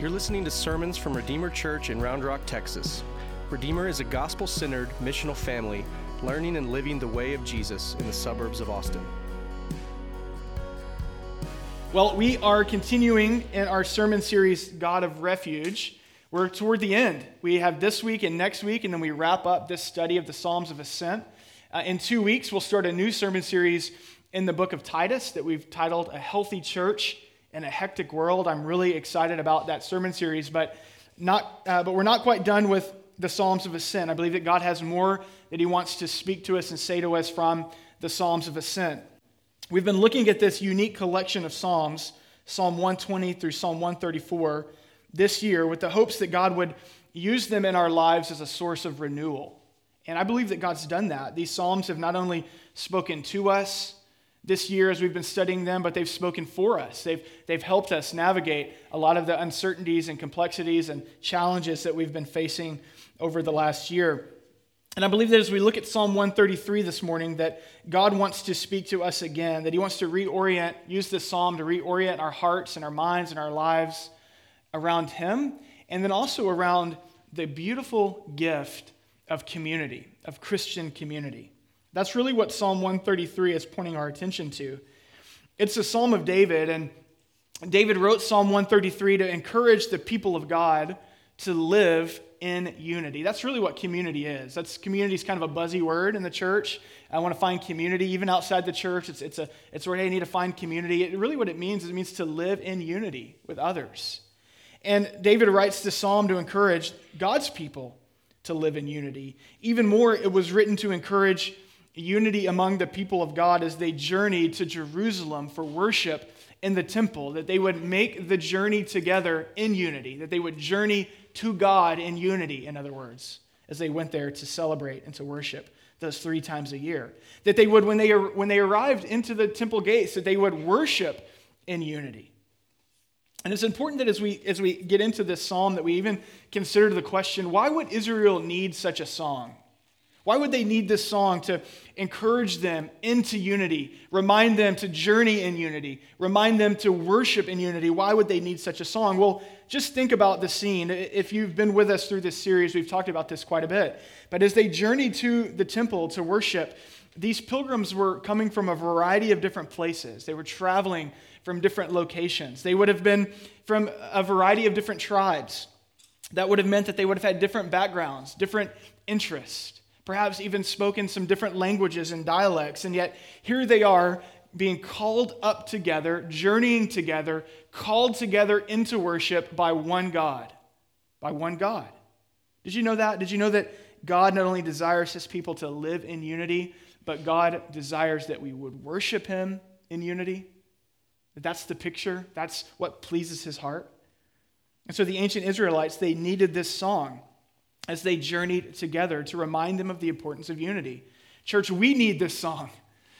You're listening to sermons from Redeemer Church in Round Rock, Texas. Redeemer is a gospel centered, missional family learning and living the way of Jesus in the suburbs of Austin. Well, we are continuing in our sermon series, God of Refuge. We're toward the end. We have this week and next week, and then we wrap up this study of the Psalms of Ascent. Uh, in two weeks, we'll start a new sermon series in the book of Titus that we've titled A Healthy Church in a Hectic World. I'm really excited about that sermon series, but, not, uh, but we're not quite done with the Psalms of Ascent. I believe that God has more that He wants to speak to us and say to us from the Psalms of Ascent. We've been looking at this unique collection of Psalms, Psalm 120 through Psalm 134, this year with the hopes that God would use them in our lives as a source of renewal. And I believe that God's done that. These Psalms have not only spoken to us, this year as we've been studying them, but they've spoken for us. They've, they've helped us navigate a lot of the uncertainties and complexities and challenges that we've been facing over the last year. And I believe that as we look at Psalm 133 this morning, that God wants to speak to us again, that He wants to reorient, use this psalm to reorient our hearts and our minds and our lives around Him, and then also around the beautiful gift of community, of Christian community. That's really what Psalm 133 is pointing our attention to. It's a psalm of David, and David wrote Psalm 133 to encourage the people of God to live in unity. That's really what community is. That's community is kind of a buzzy word in the church. I want to find community even outside the church. It's, it's, a, it's where hey, I need to find community. It, really, what it means is it means to live in unity with others. And David writes this psalm to encourage God's people to live in unity. Even more, it was written to encourage unity among the people of God as they journeyed to Jerusalem for worship in the temple, that they would make the journey together in unity, that they would journey to God in unity, in other words, as they went there to celebrate and to worship those three times a year. That they would, when they, when they arrived into the temple gates, that they would worship in unity. And it's important that as we, as we get into this psalm, that we even consider the question why would Israel need such a song? Why would they need this song to encourage them into unity, remind them to journey in unity, remind them to worship in unity? Why would they need such a song? Well, just think about the scene. If you've been with us through this series, we've talked about this quite a bit. But as they journeyed to the temple to worship, these pilgrims were coming from a variety of different places. They were traveling from different locations. They would have been from a variety of different tribes. That would have meant that they would have had different backgrounds, different interests perhaps even spoken some different languages and dialects, and yet here they are being called up together, journeying together, called together into worship by one God. By one God. Did you know that? Did you know that God not only desires his people to live in unity, but God desires that we would worship him in unity? That's the picture. That's what pleases his heart. And so the ancient Israelites, they needed this song as they journeyed together to remind them of the importance of unity. Church, we need this song.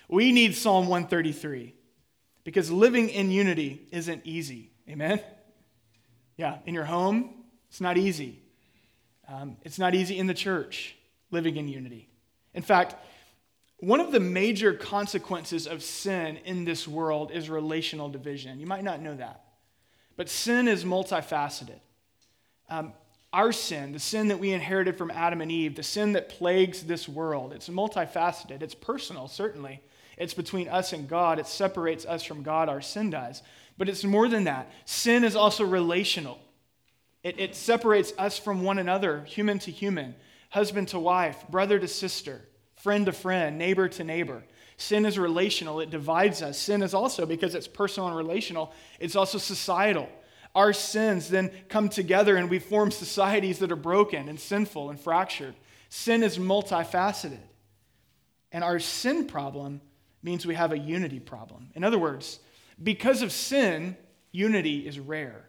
We need Psalm 133 because living in unity isn't easy. Amen? Yeah, in your home, it's not easy. Um, it's not easy in the church, living in unity. In fact, one of the major consequences of sin in this world is relational division. You might not know that. But sin is multifaceted. Um, our sin, the sin that we inherited from Adam and Eve, the sin that plagues this world, it's multifaceted. It's personal, certainly. It's between us and God. It separates us from God, our sin does. But it's more than that. Sin is also relational, it, it separates us from one another, human to human, husband to wife, brother to sister, friend to friend, neighbor to neighbor. Sin is relational, it divides us. Sin is also, because it's personal and relational, it's also societal our sins then come together and we form societies that are broken and sinful and fractured. Sin is multifaceted. And our sin problem means we have a unity problem. In other words, because of sin, unity is rare.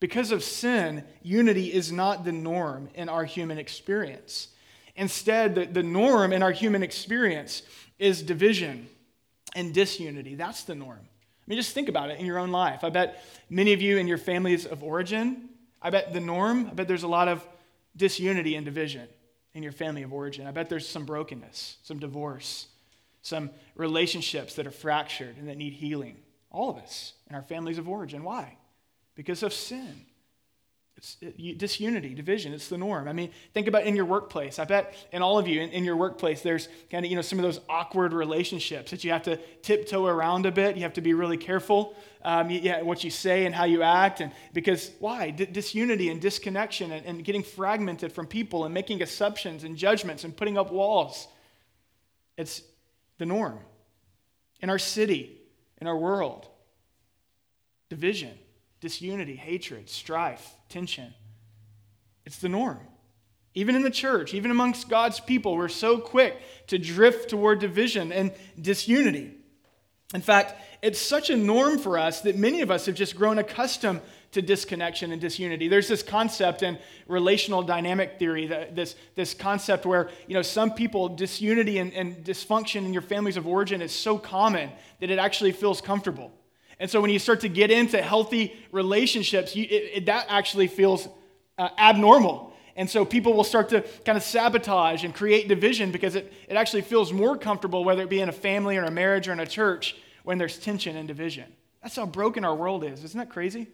Because of sin, unity is not the norm in our human experience. Instead, the, the norm in our human experience is division and disunity. That's the norm. I mean, just think about it in your own life. I bet many of you in your families of origin, I bet the norm, I bet there's a lot of disunity and division in your family of origin. I bet there's some brokenness, some divorce, some relationships that are fractured and that need healing. All of us in our families of origin. Why? Because of sin. It's disunity, division. It's the norm. I mean, think about in your workplace. I bet in all of you, in, in, your workplace, there's kind of, you know, some of those awkward relationships that you have to tiptoe around a bit. You have to be really careful um, yeah, what you say and how you act. And because why? D- disunity and disconnection and, and getting fragmented from people and making assumptions and judgments and putting up walls. It's the norm in our city, in our world. Division disunity, hatred, strife, tension. It's the norm. Even in the church, even amongst God's people, we're so quick to drift toward division and disunity. In fact, it's such a norm for us that many of us have just grown accustomed to disconnection and disunity. There's this concept in relational dynamic theory, that this, this concept where you know, some people, disunity and, and dysfunction in your families of origin is so common that it actually feels comfortable. And so when you start to get into healthy relationships, you, it, it, that actually feels uh, abnormal. And so people will start to kind of sabotage and create division because it, it actually feels more comfortable, whether it be in a family or a marriage or in a church, when there's tension and division. That's how broken our world is. Isn't that crazy?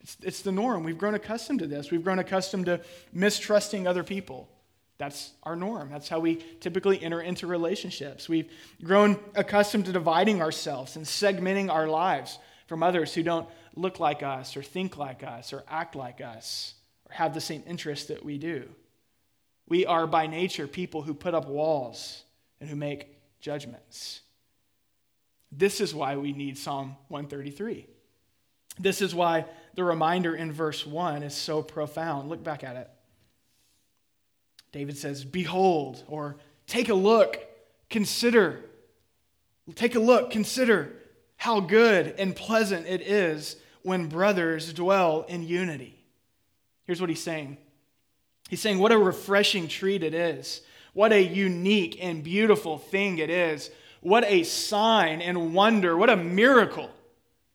It's, it's the norm. We've grown accustomed to this. We've grown accustomed to mistrusting other people. That's our norm. That's how we typically enter into relationships. We've grown accustomed to dividing ourselves and segmenting our lives from others who don't look like us or think like us or act like us or have the same interests that we do. We are by nature people who put up walls and who make judgments. This is why we need Psalm 133. This is why the reminder in verse 1 is so profound. Look back at it. David says, Behold, or take a look, consider. Take a look, consider how good and pleasant it is when brothers dwell in unity. Here's what he's saying He's saying, What a refreshing treat it is. What a unique and beautiful thing it is. What a sign and wonder. What a miracle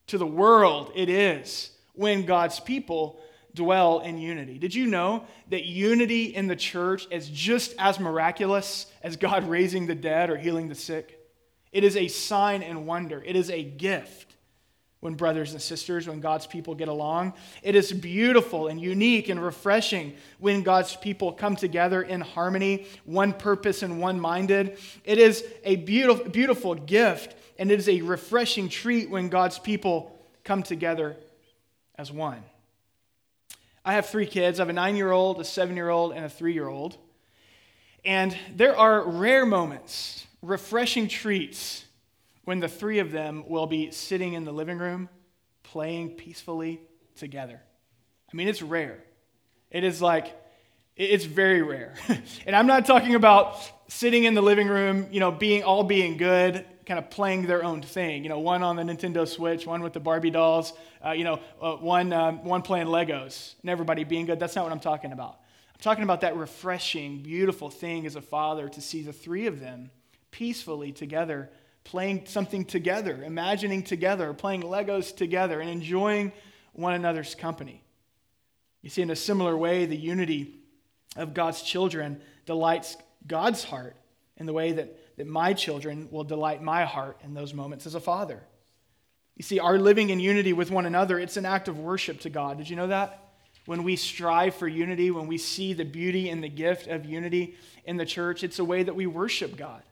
to the world it is when God's people dwell in unity. Did you know that unity in the church is just as miraculous as God raising the dead or healing the sick? It is a sign and wonder, it is a gift when brothers and sisters, when God's people get along. It is beautiful and unique and refreshing when God's people come together in harmony, one purpose and one minded. It is a beautiful, beautiful gift, and it is a refreshing treat when God's people come together as one. I have three kids I have a nine year old, a seven year old, and a three year old. And there are rare moments, refreshing treats, when the three of them will be sitting in the living room playing peacefully together. I mean, it's rare. It is like, it's very rare. and I'm not talking about sitting in the living room, you know, being all being good kind of playing their own thing. You know, one on the Nintendo Switch, one with the Barbie dolls, uh, you know, uh, one, um, one playing Legos, and everybody being good. That's not what I'm talking about. I'm talking about that refreshing, beautiful thing as a father to see the three of them peacefully together, playing something together, imagining together, playing Legos together, and enjoying one another's company. You see, in a similar way, the unity of God's children delights God's heart in the way that that my children will delight my heart in those moments as a father. You see, our living in unity with one another, it's an act of worship to God. Did you know that? When we strive for unity, when we see the beauty and the gift of unity in the church, it's a way that we worship God.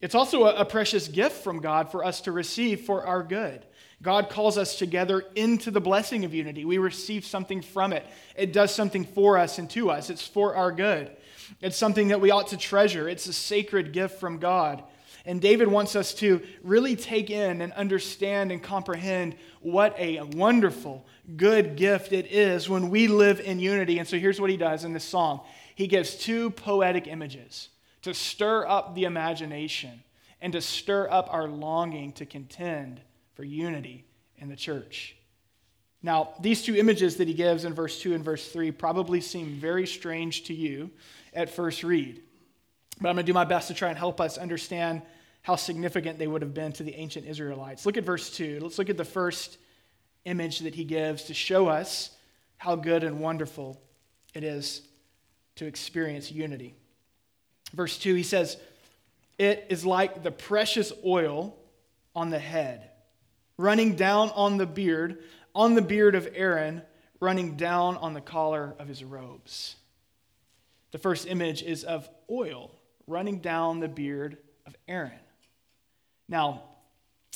It's also a, a precious gift from God for us to receive for our good. God calls us together into the blessing of unity. We receive something from it. It does something for us and to us. It's for our good. It's something that we ought to treasure. It's a sacred gift from God. And David wants us to really take in and understand and comprehend what a wonderful, good gift it is when we live in unity. And so here's what he does in this psalm he gives two poetic images to stir up the imagination and to stir up our longing to contend for unity in the church. Now, these two images that he gives in verse 2 and verse 3 probably seem very strange to you at first read. But I'm going to do my best to try and help us understand how significant they would have been to the ancient Israelites. Look at verse 2. Let's look at the first image that he gives to show us how good and wonderful it is to experience unity. Verse 2, he says, It is like the precious oil on the head, running down on the beard, on the beard of Aaron, running down on the collar of his robes. The first image is of oil running down the beard of Aaron. Now,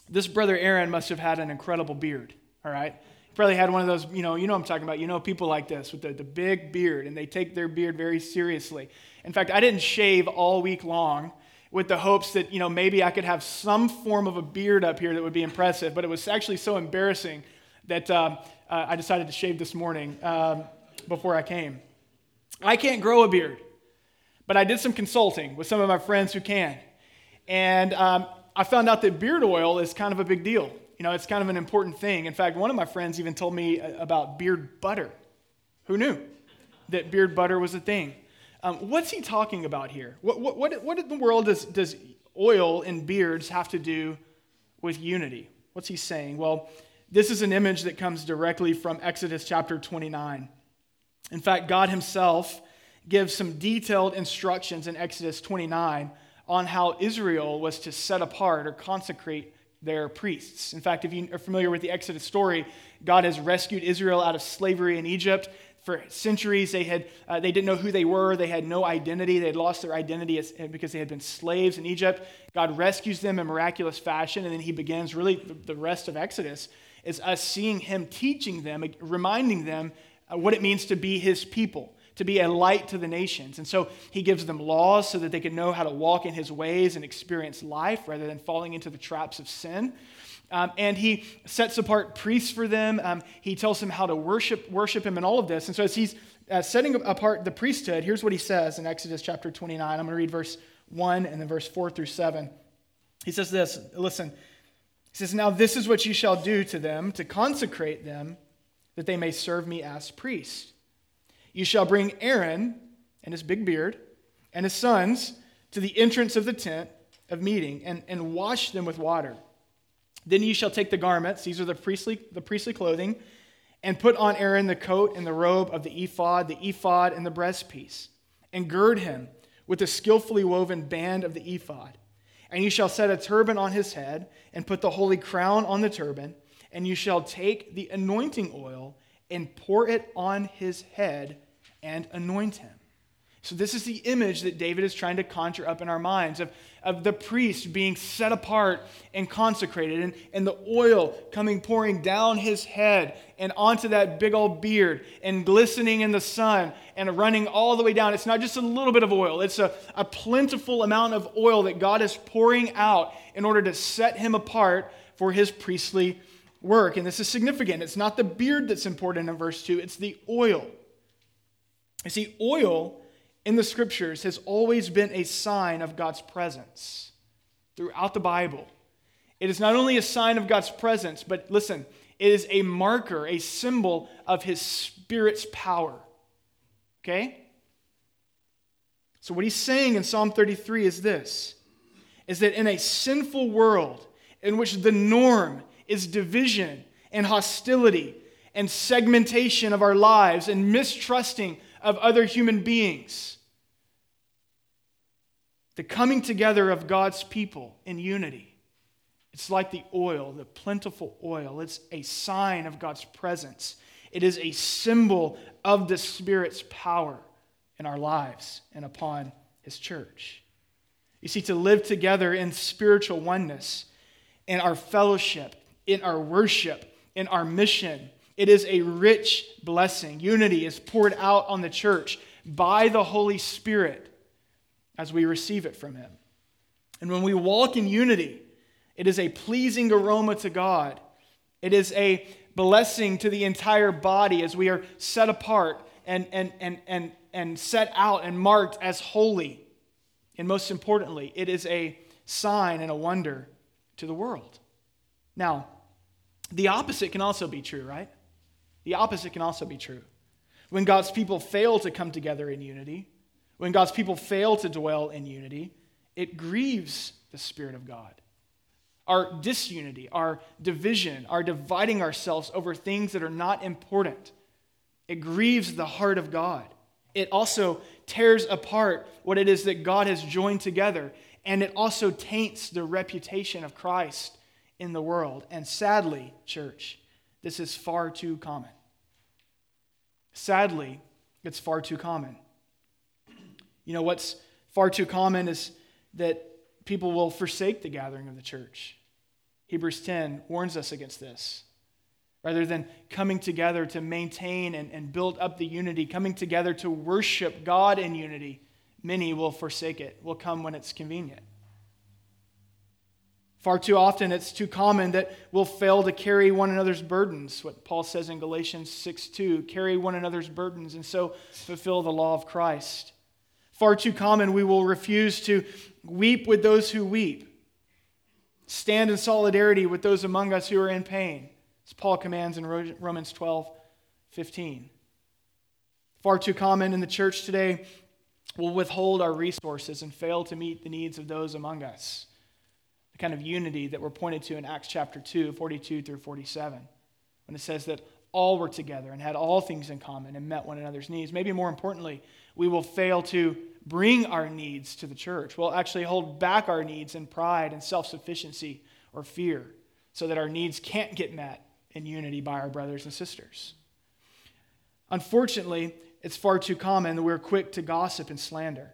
this brother Aaron must have had an incredible beard, all right? Probably had one of those, you know, you know I'm talking about. You know people like this with the, the big beard, and they take their beard very seriously. In fact, I didn't shave all week long with the hopes that, you know, maybe I could have some form of a beard up here that would be impressive, but it was actually so embarrassing that um, uh, I decided to shave this morning um, before I came. I can't grow a beard, but I did some consulting with some of my friends who can. And um, I found out that beard oil is kind of a big deal. You know, it's kind of an important thing. In fact, one of my friends even told me uh, about beard butter. Who knew that beard butter was a thing? Um, what's he talking about here? What, what, what, what in the world does, does oil and beards have to do with unity? What's he saying? Well, this is an image that comes directly from Exodus chapter 29. In fact, God Himself gives some detailed instructions in Exodus 29 on how Israel was to set apart or consecrate their priests. In fact, if you are familiar with the Exodus story, God has rescued Israel out of slavery in Egypt. For centuries, they, had, uh, they didn't know who they were. They had no identity. They had lost their identity as, because they had been slaves in Egypt. God rescues them in miraculous fashion, and then he begins really the rest of Exodus is us seeing him teaching them, reminding them what it means to be his people, to be a light to the nations. And so he gives them laws so that they can know how to walk in his ways and experience life rather than falling into the traps of sin. Um, and he sets apart priests for them. Um, he tells them how to worship, worship him and all of this. And so as he's uh, setting apart the priesthood, here's what he says in Exodus chapter 29. I'm going to read verse 1 and then verse 4 through 7. He says this Listen, he says, Now this is what you shall do to them to consecrate them that they may serve me as priests. You shall bring Aaron and his big beard and his sons to the entrance of the tent of meeting and, and wash them with water. Then you shall take the garments, these are the priestly, the priestly clothing, and put on Aaron the coat and the robe of the ephod, the ephod and the breastpiece, and gird him with the skillfully woven band of the ephod. And you shall set a turban on his head, and put the holy crown on the turban and you shall take the anointing oil and pour it on his head and anoint him. So, this is the image that David is trying to conjure up in our minds of, of the priest being set apart and consecrated, and, and the oil coming pouring down his head and onto that big old beard and glistening in the sun and running all the way down. It's not just a little bit of oil, it's a, a plentiful amount of oil that God is pouring out in order to set him apart for his priestly work. And this is significant. It's not the beard that's important in verse 2, it's the oil. You see, oil in the scriptures has always been a sign of God's presence throughout the Bible. It is not only a sign of God's presence, but listen, it is a marker, a symbol of his spirit's power. Okay? So what he's saying in Psalm 33 is this is that in a sinful world in which the norm is division and hostility and segmentation of our lives and mistrusting of other human beings. The coming together of God's people in unity. It's like the oil, the plentiful oil. It's a sign of God's presence. It is a symbol of the Spirit's power in our lives and upon His church. You see, to live together in spiritual oneness, in our fellowship, in our worship, in our mission. It is a rich blessing. Unity is poured out on the church by the Holy Spirit as we receive it from Him. And when we walk in unity, it is a pleasing aroma to God. It is a blessing to the entire body as we are set apart and, and, and, and, and set out and marked as holy. And most importantly, it is a sign and a wonder to the world. Now, the opposite can also be true, right? The opposite can also be true. When God's people fail to come together in unity, when God's people fail to dwell in unity, it grieves the Spirit of God. Our disunity, our division, our dividing ourselves over things that are not important, it grieves the heart of God. It also tears apart what it is that God has joined together, and it also taints the reputation of Christ in the world. And sadly, church, this is far too common. Sadly, it's far too common. You know, what's far too common is that people will forsake the gathering of the church. Hebrews 10 warns us against this. Rather than coming together to maintain and, and build up the unity, coming together to worship God in unity, many will forsake it, will come when it's convenient. Far too often, it's too common that we'll fail to carry one another's burdens. What Paul says in Galatians 6 2 carry one another's burdens and so fulfill the law of Christ. Far too common, we will refuse to weep with those who weep, stand in solidarity with those among us who are in pain, as Paul commands in Romans 12 15. Far too common in the church today, we'll withhold our resources and fail to meet the needs of those among us the kind of unity that we're pointed to in Acts chapter 2, 42 through 47, when it says that all were together and had all things in common and met one another's needs. Maybe more importantly, we will fail to bring our needs to the church. We'll actually hold back our needs in pride and self sufficiency or fear so that our needs can't get met in unity by our brothers and sisters. Unfortunately, it's far too common that we're quick to gossip and slander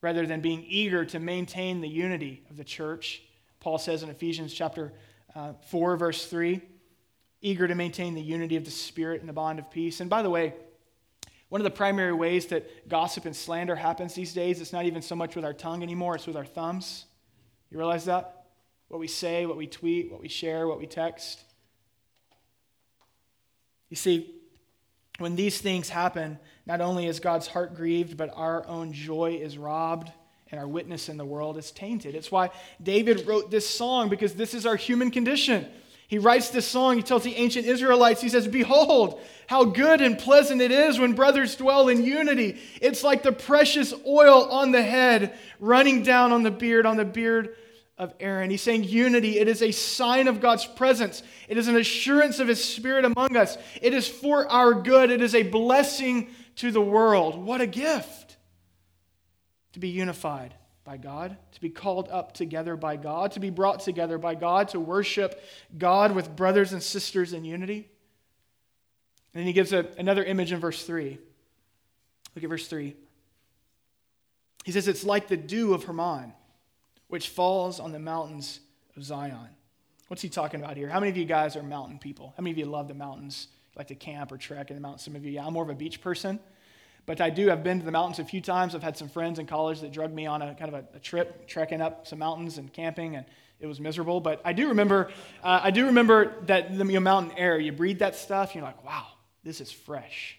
rather than being eager to maintain the unity of the church Paul says in Ephesians chapter uh, 4, verse 3, eager to maintain the unity of the Spirit and the bond of peace. And by the way, one of the primary ways that gossip and slander happens these days, it's not even so much with our tongue anymore, it's with our thumbs. You realize that? What we say, what we tweet, what we share, what we text. You see, when these things happen, not only is God's heart grieved, but our own joy is robbed and our witness in the world is tainted. It's why David wrote this song, because this is our human condition. He writes this song, he tells the ancient Israelites, he says, Behold, how good and pleasant it is when brothers dwell in unity. It's like the precious oil on the head running down on the beard, on the beard of Aaron. He's saying unity, it is a sign of God's presence, it is an assurance of his spirit among us, it is for our good, it is a blessing to the world. What a gift! To be unified by God, to be called up together by God, to be brought together by God, to worship God with brothers and sisters in unity. And then he gives a, another image in verse 3. Look at verse 3. He says, It's like the dew of Hermon, which falls on the mountains of Zion. What's he talking about here? How many of you guys are mountain people? How many of you love the mountains? like to camp or trek in the mountains? Some of you, yeah, I'm more of a beach person. But I do, I've been to the mountains a few times. I've had some friends in college that drugged me on a kind of a, a trip, trekking up some mountains and camping, and it was miserable. But I do remember, uh, I do remember that the mountain air, you breathe that stuff, you're like, wow, this is fresh.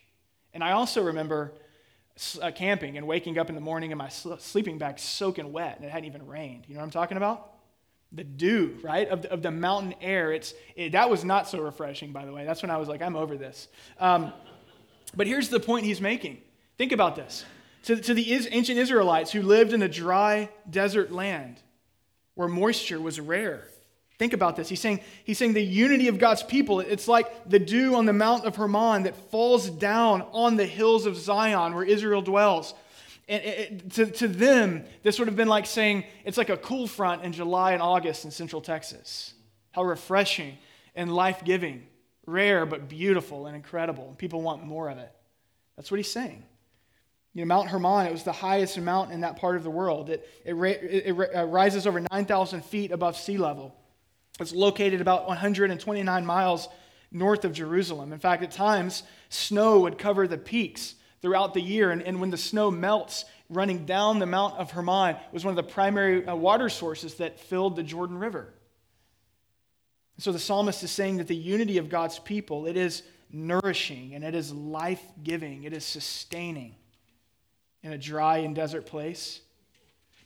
And I also remember uh, camping and waking up in the morning and my sleeping bag soaking wet, and it hadn't even rained. You know what I'm talking about? The dew, right, of the, of the mountain air. It's, it, that was not so refreshing, by the way. That's when I was like, I'm over this. Um, but here's the point he's making Think about this. To, to the ancient Israelites who lived in a dry desert land where moisture was rare. Think about this. He's saying, he's saying the unity of God's people. It's like the dew on the Mount of Hermon that falls down on the hills of Zion where Israel dwells. And it, to, to them, this would have been like saying it's like a cool front in July and August in central Texas. How refreshing and life giving, rare but beautiful and incredible. People want more of it. That's what he's saying. You know, Mount Hermon, it was the highest mountain in that part of the world. It, it, it, it uh, rises over 9,000 feet above sea level. It's located about 129 miles north of Jerusalem. In fact, at times, snow would cover the peaks throughout the year. And, and when the snow melts, running down the Mount of Hermon was one of the primary uh, water sources that filled the Jordan River. So the psalmist is saying that the unity of God's people, it is nourishing and it is life-giving, it is sustaining in a dry and desert place.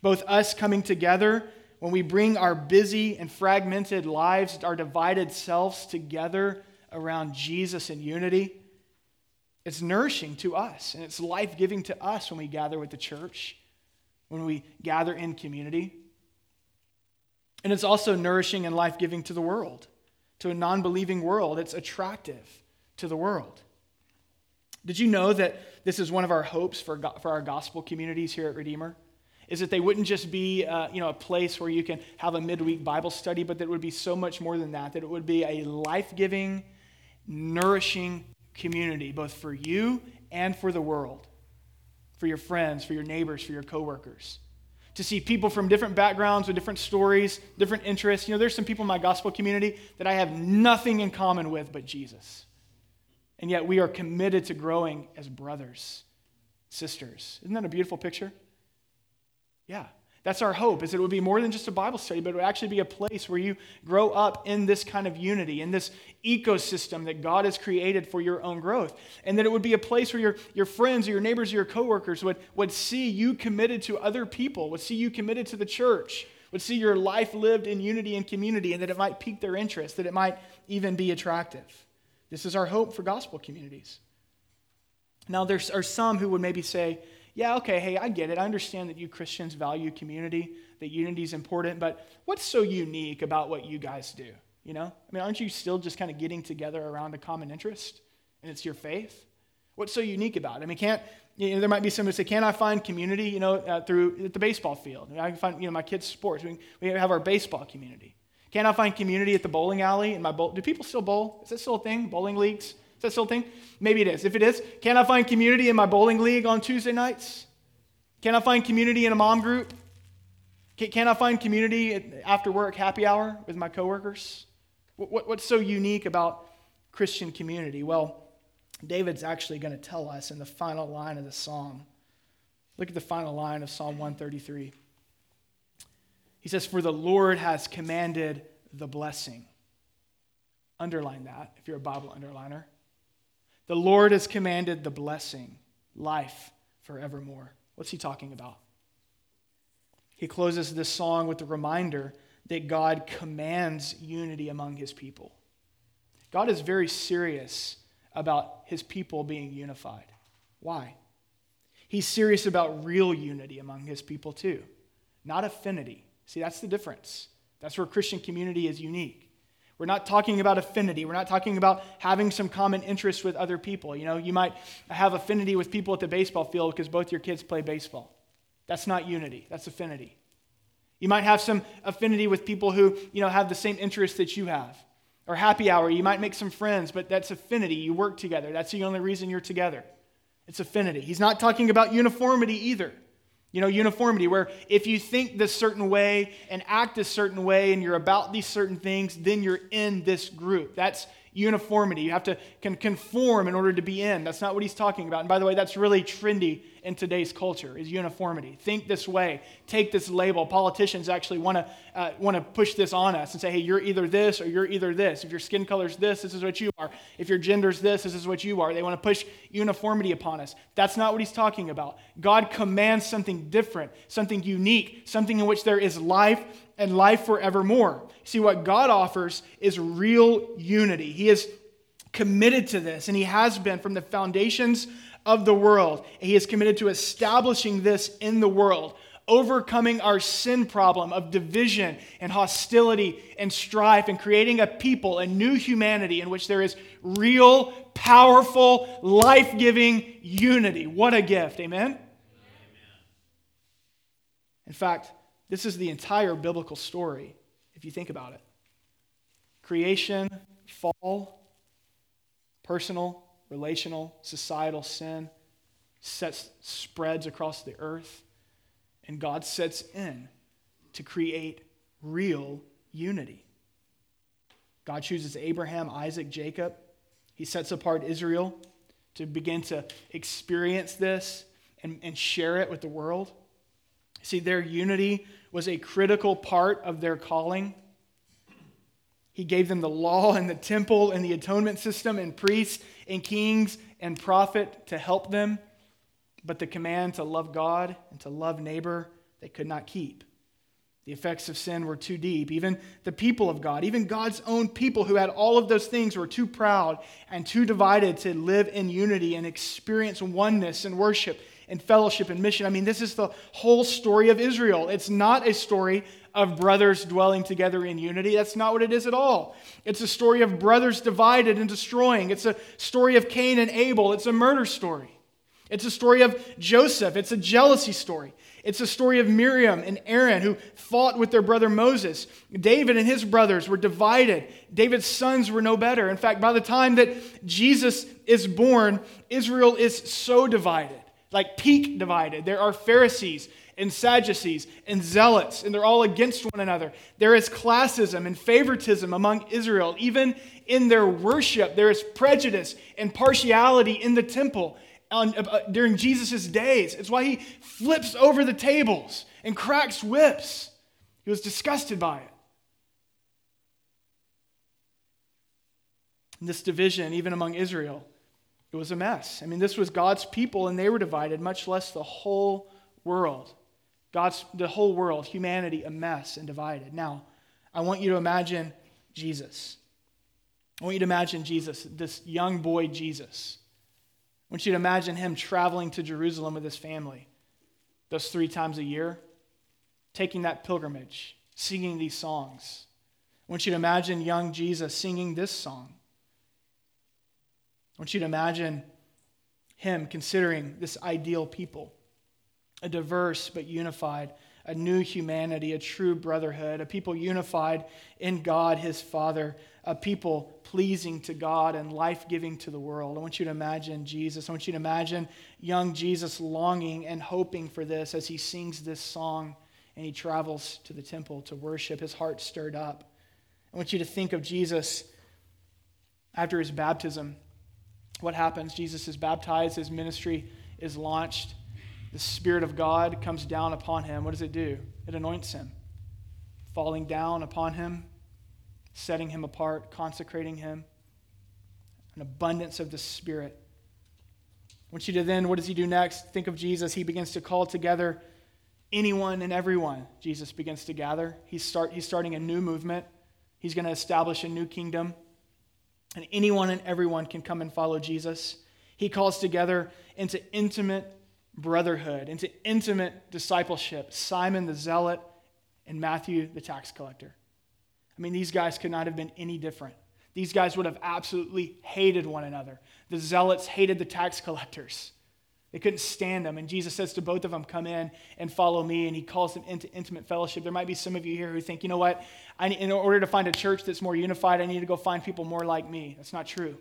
Both us coming together, when we bring our busy and fragmented lives, our divided selves together around Jesus in unity, it's nourishing to us and it's life giving to us when we gather with the church, when we gather in community. And it's also nourishing and life giving to the world, to a non believing world. It's attractive to the world. Did you know that this is one of our hopes for, for our gospel communities here at Redeemer? Is that they wouldn't just be uh, you know, a place where you can have a midweek Bible study, but that it would be so much more than that, that it would be a life giving, nourishing community, both for you and for the world, for your friends, for your neighbors, for your coworkers. To see people from different backgrounds with different stories, different interests. You know, there's some people in my gospel community that I have nothing in common with but Jesus. And yet we are committed to growing as brothers, sisters. Isn't that a beautiful picture? Yeah. That's our hope, is that it would be more than just a Bible study, but it would actually be a place where you grow up in this kind of unity, in this ecosystem that God has created for your own growth. And that it would be a place where your, your friends or your neighbors or your coworkers would, would see you committed to other people, would see you committed to the church, would see your life lived in unity and community, and that it might pique their interest, that it might even be attractive. This is our hope for gospel communities. Now, there are some who would maybe say, yeah, okay, hey, I get it. I understand that you Christians value community, that unity is important, but what's so unique about what you guys do? You know? I mean, aren't you still just kind of getting together around a common interest? And it's your faith? What's so unique about it? I mean, can't, you know, there might be some who say, can I find community, you know, uh, through the baseball field? I, can find, you know, my kids' sports. We, we have our baseball community. Can I find community at the bowling alley? In my bowl? Do people still bowl? Is that still a thing? Bowling leagues? Is that still a thing? Maybe it is. If it is, can I find community in my bowling league on Tuesday nights? Can I find community in a mom group? Can, can I find community after work happy hour with my coworkers? What, what, what's so unique about Christian community? Well, David's actually going to tell us in the final line of the psalm. Look at the final line of Psalm 133. He says, For the Lord has commanded the blessing. Underline that if you're a Bible underliner. The Lord has commanded the blessing, life forevermore. What's he talking about? He closes this song with the reminder that God commands unity among his people. God is very serious about his people being unified. Why? He's serious about real unity among his people too, not affinity. See, that's the difference. That's where Christian community is unique. We're not talking about affinity. We're not talking about having some common interest with other people. You know, you might have affinity with people at the baseball field because both your kids play baseball. That's not unity, that's affinity. You might have some affinity with people who, you know, have the same interests that you have. Or happy hour, you might make some friends, but that's affinity. You work together. That's the only reason you're together. It's affinity. He's not talking about uniformity either. You know, uniformity, where if you think this certain way and act a certain way and you're about these certain things, then you're in this group. That's uniformity. You have to conform in order to be in. That's not what he's talking about. And by the way, that's really trendy in today's culture is uniformity. Think this way. Take this label. Politicians actually want to uh, want to push this on us and say, "Hey, you're either this or you're either this. If your skin color's this, this is what you are. If your gender's this, this is what you are." They want to push uniformity upon us. That's not what he's talking about. God commands something different, something unique, something in which there is life and life forevermore. See, what God offers is real unity. He is committed to this, and He has been from the foundations of the world. He is committed to establishing this in the world, overcoming our sin problem of division and hostility and strife, and creating a people, a new humanity in which there is real, powerful, life giving unity. What a gift. Amen? Amen? In fact, this is the entire biblical story, if you think about it creation, fall, personal, relational, societal sin sets, spreads across the earth, and God sets in to create real unity. God chooses Abraham, Isaac, Jacob. He sets apart Israel to begin to experience this and, and share it with the world. See, their unity was a critical part of their calling. He gave them the law and the temple and the atonement system and priests and kings and prophet to help them. But the command to love God and to love neighbor, they could not keep. The effects of sin were too deep. Even the people of God, even God's own people who had all of those things, were too proud and too divided to live in unity and experience oneness and worship and fellowship and mission. I mean, this is the whole story of Israel. It's not a story of brothers dwelling together in unity. That's not what it is at all. It's a story of brothers divided and destroying. It's a story of Cain and Abel. It's a murder story. It's a story of Joseph. It's a jealousy story. It's a story of Miriam and Aaron who fought with their brother Moses. David and his brothers were divided. David's sons were no better. In fact, by the time that Jesus is born, Israel is so divided, like peak divided. There are Pharisees and Sadducees and Zealots, and they're all against one another. There is classism and favoritism among Israel. Even in their worship, there is prejudice and partiality in the temple on, uh, during Jesus' days. It's why he flips over the tables and cracks whips. He was disgusted by it. And this division, even among Israel, it was a mess. I mean, this was God's people, and they were divided, much less the whole world. God's the whole world, humanity, a mess and divided. Now, I want you to imagine Jesus. I want you to imagine Jesus, this young boy Jesus I want you to imagine him traveling to Jerusalem with his family those three times a year, taking that pilgrimage, singing these songs. I want you to imagine young Jesus singing this song. I want you to imagine him considering this ideal people, a diverse but unified, a new humanity, a true brotherhood, a people unified in God, his Father, a people pleasing to God and life giving to the world. I want you to imagine Jesus. I want you to imagine young Jesus longing and hoping for this as he sings this song and he travels to the temple to worship, his heart stirred up. I want you to think of Jesus after his baptism. What happens? Jesus is baptized, his ministry is launched. The Spirit of God comes down upon him. What does it do? It anoints him, falling down upon him setting him apart, consecrating him, an abundance of the Spirit. I want you to then, what does he do next? Think of Jesus. He begins to call together anyone and everyone. Jesus begins to gather. He's, start, he's starting a new movement, he's going to establish a new kingdom. And anyone and everyone can come and follow Jesus. He calls together into intimate brotherhood, into intimate discipleship Simon the zealot and Matthew the tax collector. I mean, these guys could not have been any different. These guys would have absolutely hated one another. The zealots hated the tax collectors. They couldn't stand them. And Jesus says to both of them, Come in and follow me. And he calls them into intimate fellowship. There might be some of you here who think, you know what? I in order to find a church that's more unified, I need to go find people more like me. That's not true.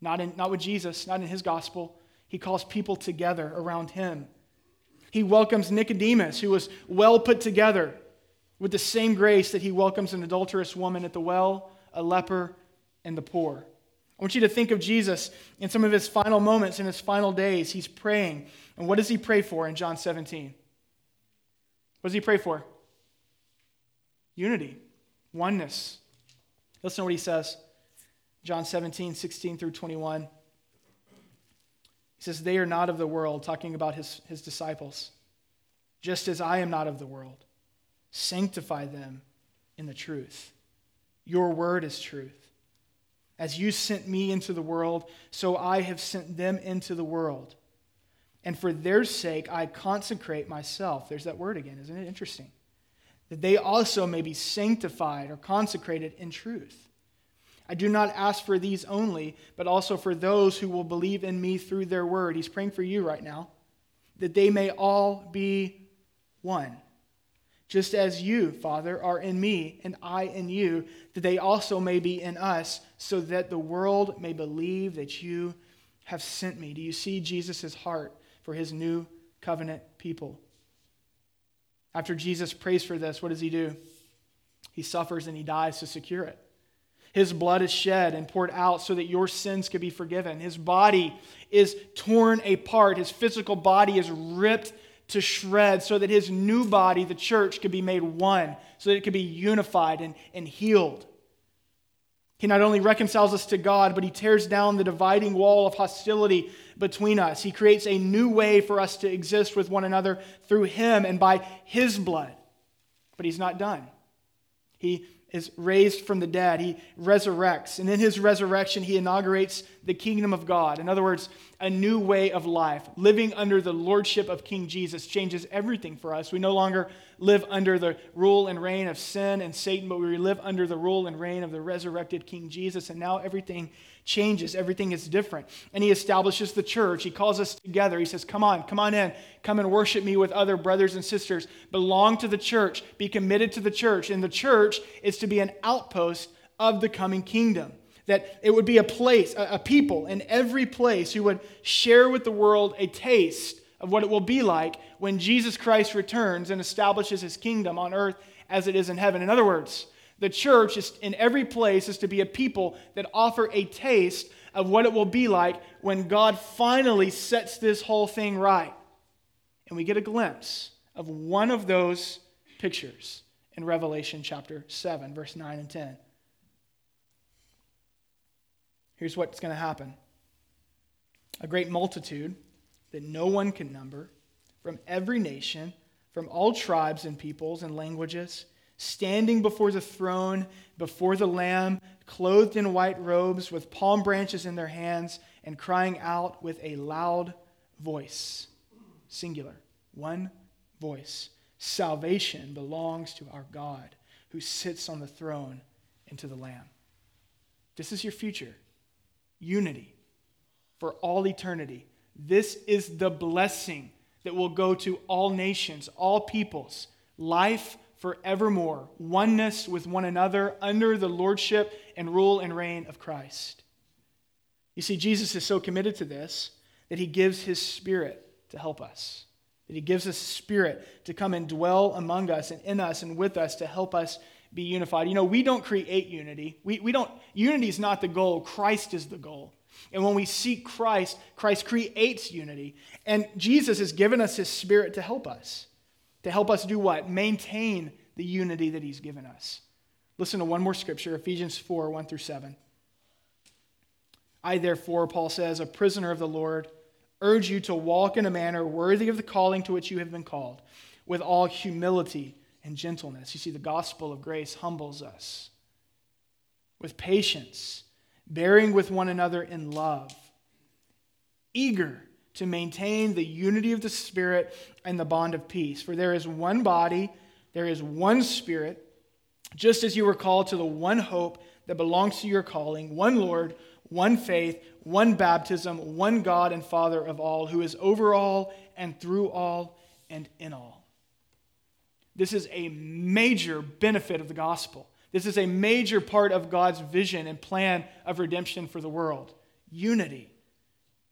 Not, in, not with Jesus, not in his gospel. He calls people together around him. He welcomes Nicodemus, who was well put together, with the same grace that he welcomes an adulterous woman at the well, a leper, and the poor. I want you to think of Jesus in some of his final moments, in his final days. He's praying. And what does he pray for in John 17? What does he pray for? Unity, oneness. Listen to what he says. John 17, 16 through 21. He says, They are not of the world, talking about his, his disciples, just as I am not of the world. Sanctify them in the truth. Your word is truth. As you sent me into the world, so I have sent them into the world. And for their sake, I consecrate myself. There's that word again, isn't it interesting? That they also may be sanctified or consecrated in truth. I do not ask for these only, but also for those who will believe in me through their word. He's praying for you right now, that they may all be one just as you, Father, are in me and I in you, that they also may be in us, so that the world may believe that you have sent me. Do you see Jesus' heart for his new covenant people? After Jesus prays for this, what does he do? He suffers and he dies to secure it. His blood is shed and poured out so that your sins could be forgiven. His body is torn apart. His physical body is ripped to shreds so that his new body, the church, could be made one, so that it could be unified and, and healed. He not only reconciles us to God, but he tears down the dividing wall of hostility between us. He creates a new way for us to exist with one another through him and by his blood. But he's not done. He is raised from the dead. He resurrects. And in his resurrection, he inaugurates the kingdom of God. In other words, a new way of life. Living under the lordship of King Jesus changes everything for us. We no longer live under the rule and reign of sin and Satan, but we live under the rule and reign of the resurrected King Jesus. And now everything changes, everything is different. And he establishes the church. He calls us together. He says, Come on, come on in. Come and worship me with other brothers and sisters. Belong to the church. Be committed to the church. And the church is to be an outpost of the coming kingdom. That it would be a place, a, people in every place who would share with the world a taste of what it will be like when Jesus Christ returns and establishes his kingdom on earth as it is in heaven. In other words, the church is in every place is to be a people that offer a taste of what it will be like when God finally sets this whole thing right. And we get a glimpse of one of those pictures in Revelation chapter 7, verse 9 and 10. Here's what's going to happen a great multitude that no one can number from every nation, from all tribes and peoples and languages standing before the throne, before the Lamb, clothed in white robes, with palm branches in their hands, and crying out with a loud voice. Singular. One voice. Salvation belongs to our God who sits on the throne and to the Lamb. This is your future. Unity for all eternity. This is the blessing that will go to all nations, all peoples. Life forevermore, oneness with one another under the lordship and rule and reign of Christ. You see, Jesus is so committed to this that he gives his spirit to help us. That he gives us spirit to come and dwell among us and in us and with us to help us be unified. You know, we don't create unity. We, we don't, unity is not the goal, Christ is the goal. And when we seek Christ, Christ creates unity. And Jesus has given us his spirit to help us to help us do what? Maintain the unity that he's given us. Listen to one more scripture Ephesians 4 1 through 7. I, therefore, Paul says, a prisoner of the Lord, urge you to walk in a manner worthy of the calling to which you have been called, with all humility and gentleness. You see, the gospel of grace humbles us. With patience, bearing with one another in love, eager to maintain the unity of the Spirit and the bond of peace. For there is one body, there is one Spirit, just as you were called to the one hope that belongs to your calling, one Lord, one faith, one baptism, one God and Father of all, who is over all and through all and in all. This is a major benefit of the gospel. This is a major part of God's vision and plan of redemption for the world unity,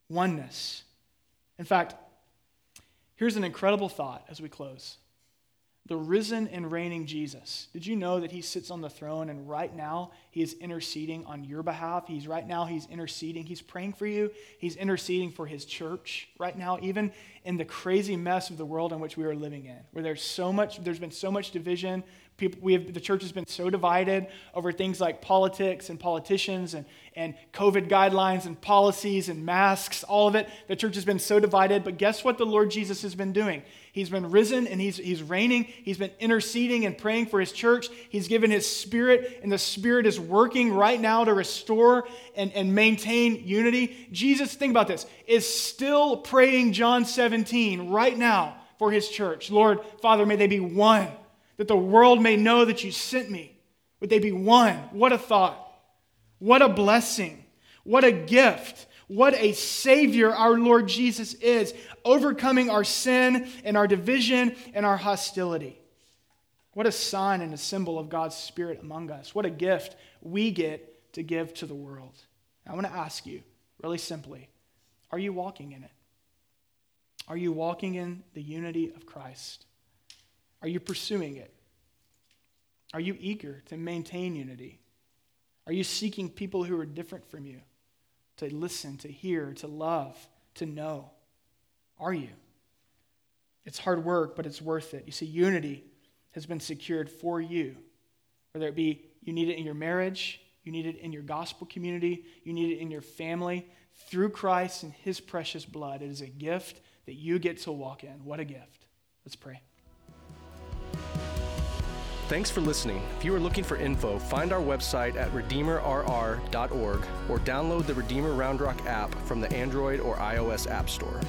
oneness. In fact, here's an incredible thought as we close. The risen and reigning Jesus. Did you know that he sits on the throne and right now he is interceding on your behalf? He's right now he's interceding. He's praying for you. He's interceding for his church right now, even in the crazy mess of the world in which we are living in, where there's so much, there's been so much division, People, we have, the church has been so divided over things like politics and politicians and, and COVID guidelines and policies and masks, all of it. The church has been so divided. But guess what the Lord Jesus has been doing? He's been risen and he's, he's reigning. He's been interceding and praying for his church. He's given his spirit, and the spirit is working right now to restore and, and maintain unity. Jesus, think about this, is still praying John 17 right now for his church. Lord, Father, may they be one that the world may know that you sent me. Would they be one? What a thought. What a blessing. What a gift. What a Savior our Lord Jesus is, overcoming our sin and our division and our hostility. What a sign and a symbol of God's Spirit among us. What a gift we get to give to the world. I want to ask you, really simply, are you walking in it? Are you walking in the unity of Christ? Are you pursuing it? Are you eager to maintain unity? Are you seeking people who are different from you to listen, to hear, to love, to know? Are you? It's hard work, but it's worth it. You see, unity has been secured for you, whether it be you need it in your marriage, you need it in your gospel community, you need it in your family. Through Christ and his precious blood, it is a gift that you get to walk in. What a gift. Let's pray. Thanks for listening. If you are looking for info, find our website at redeemerrr.org or download the Redeemer Round Rock app from the Android or iOS App Store.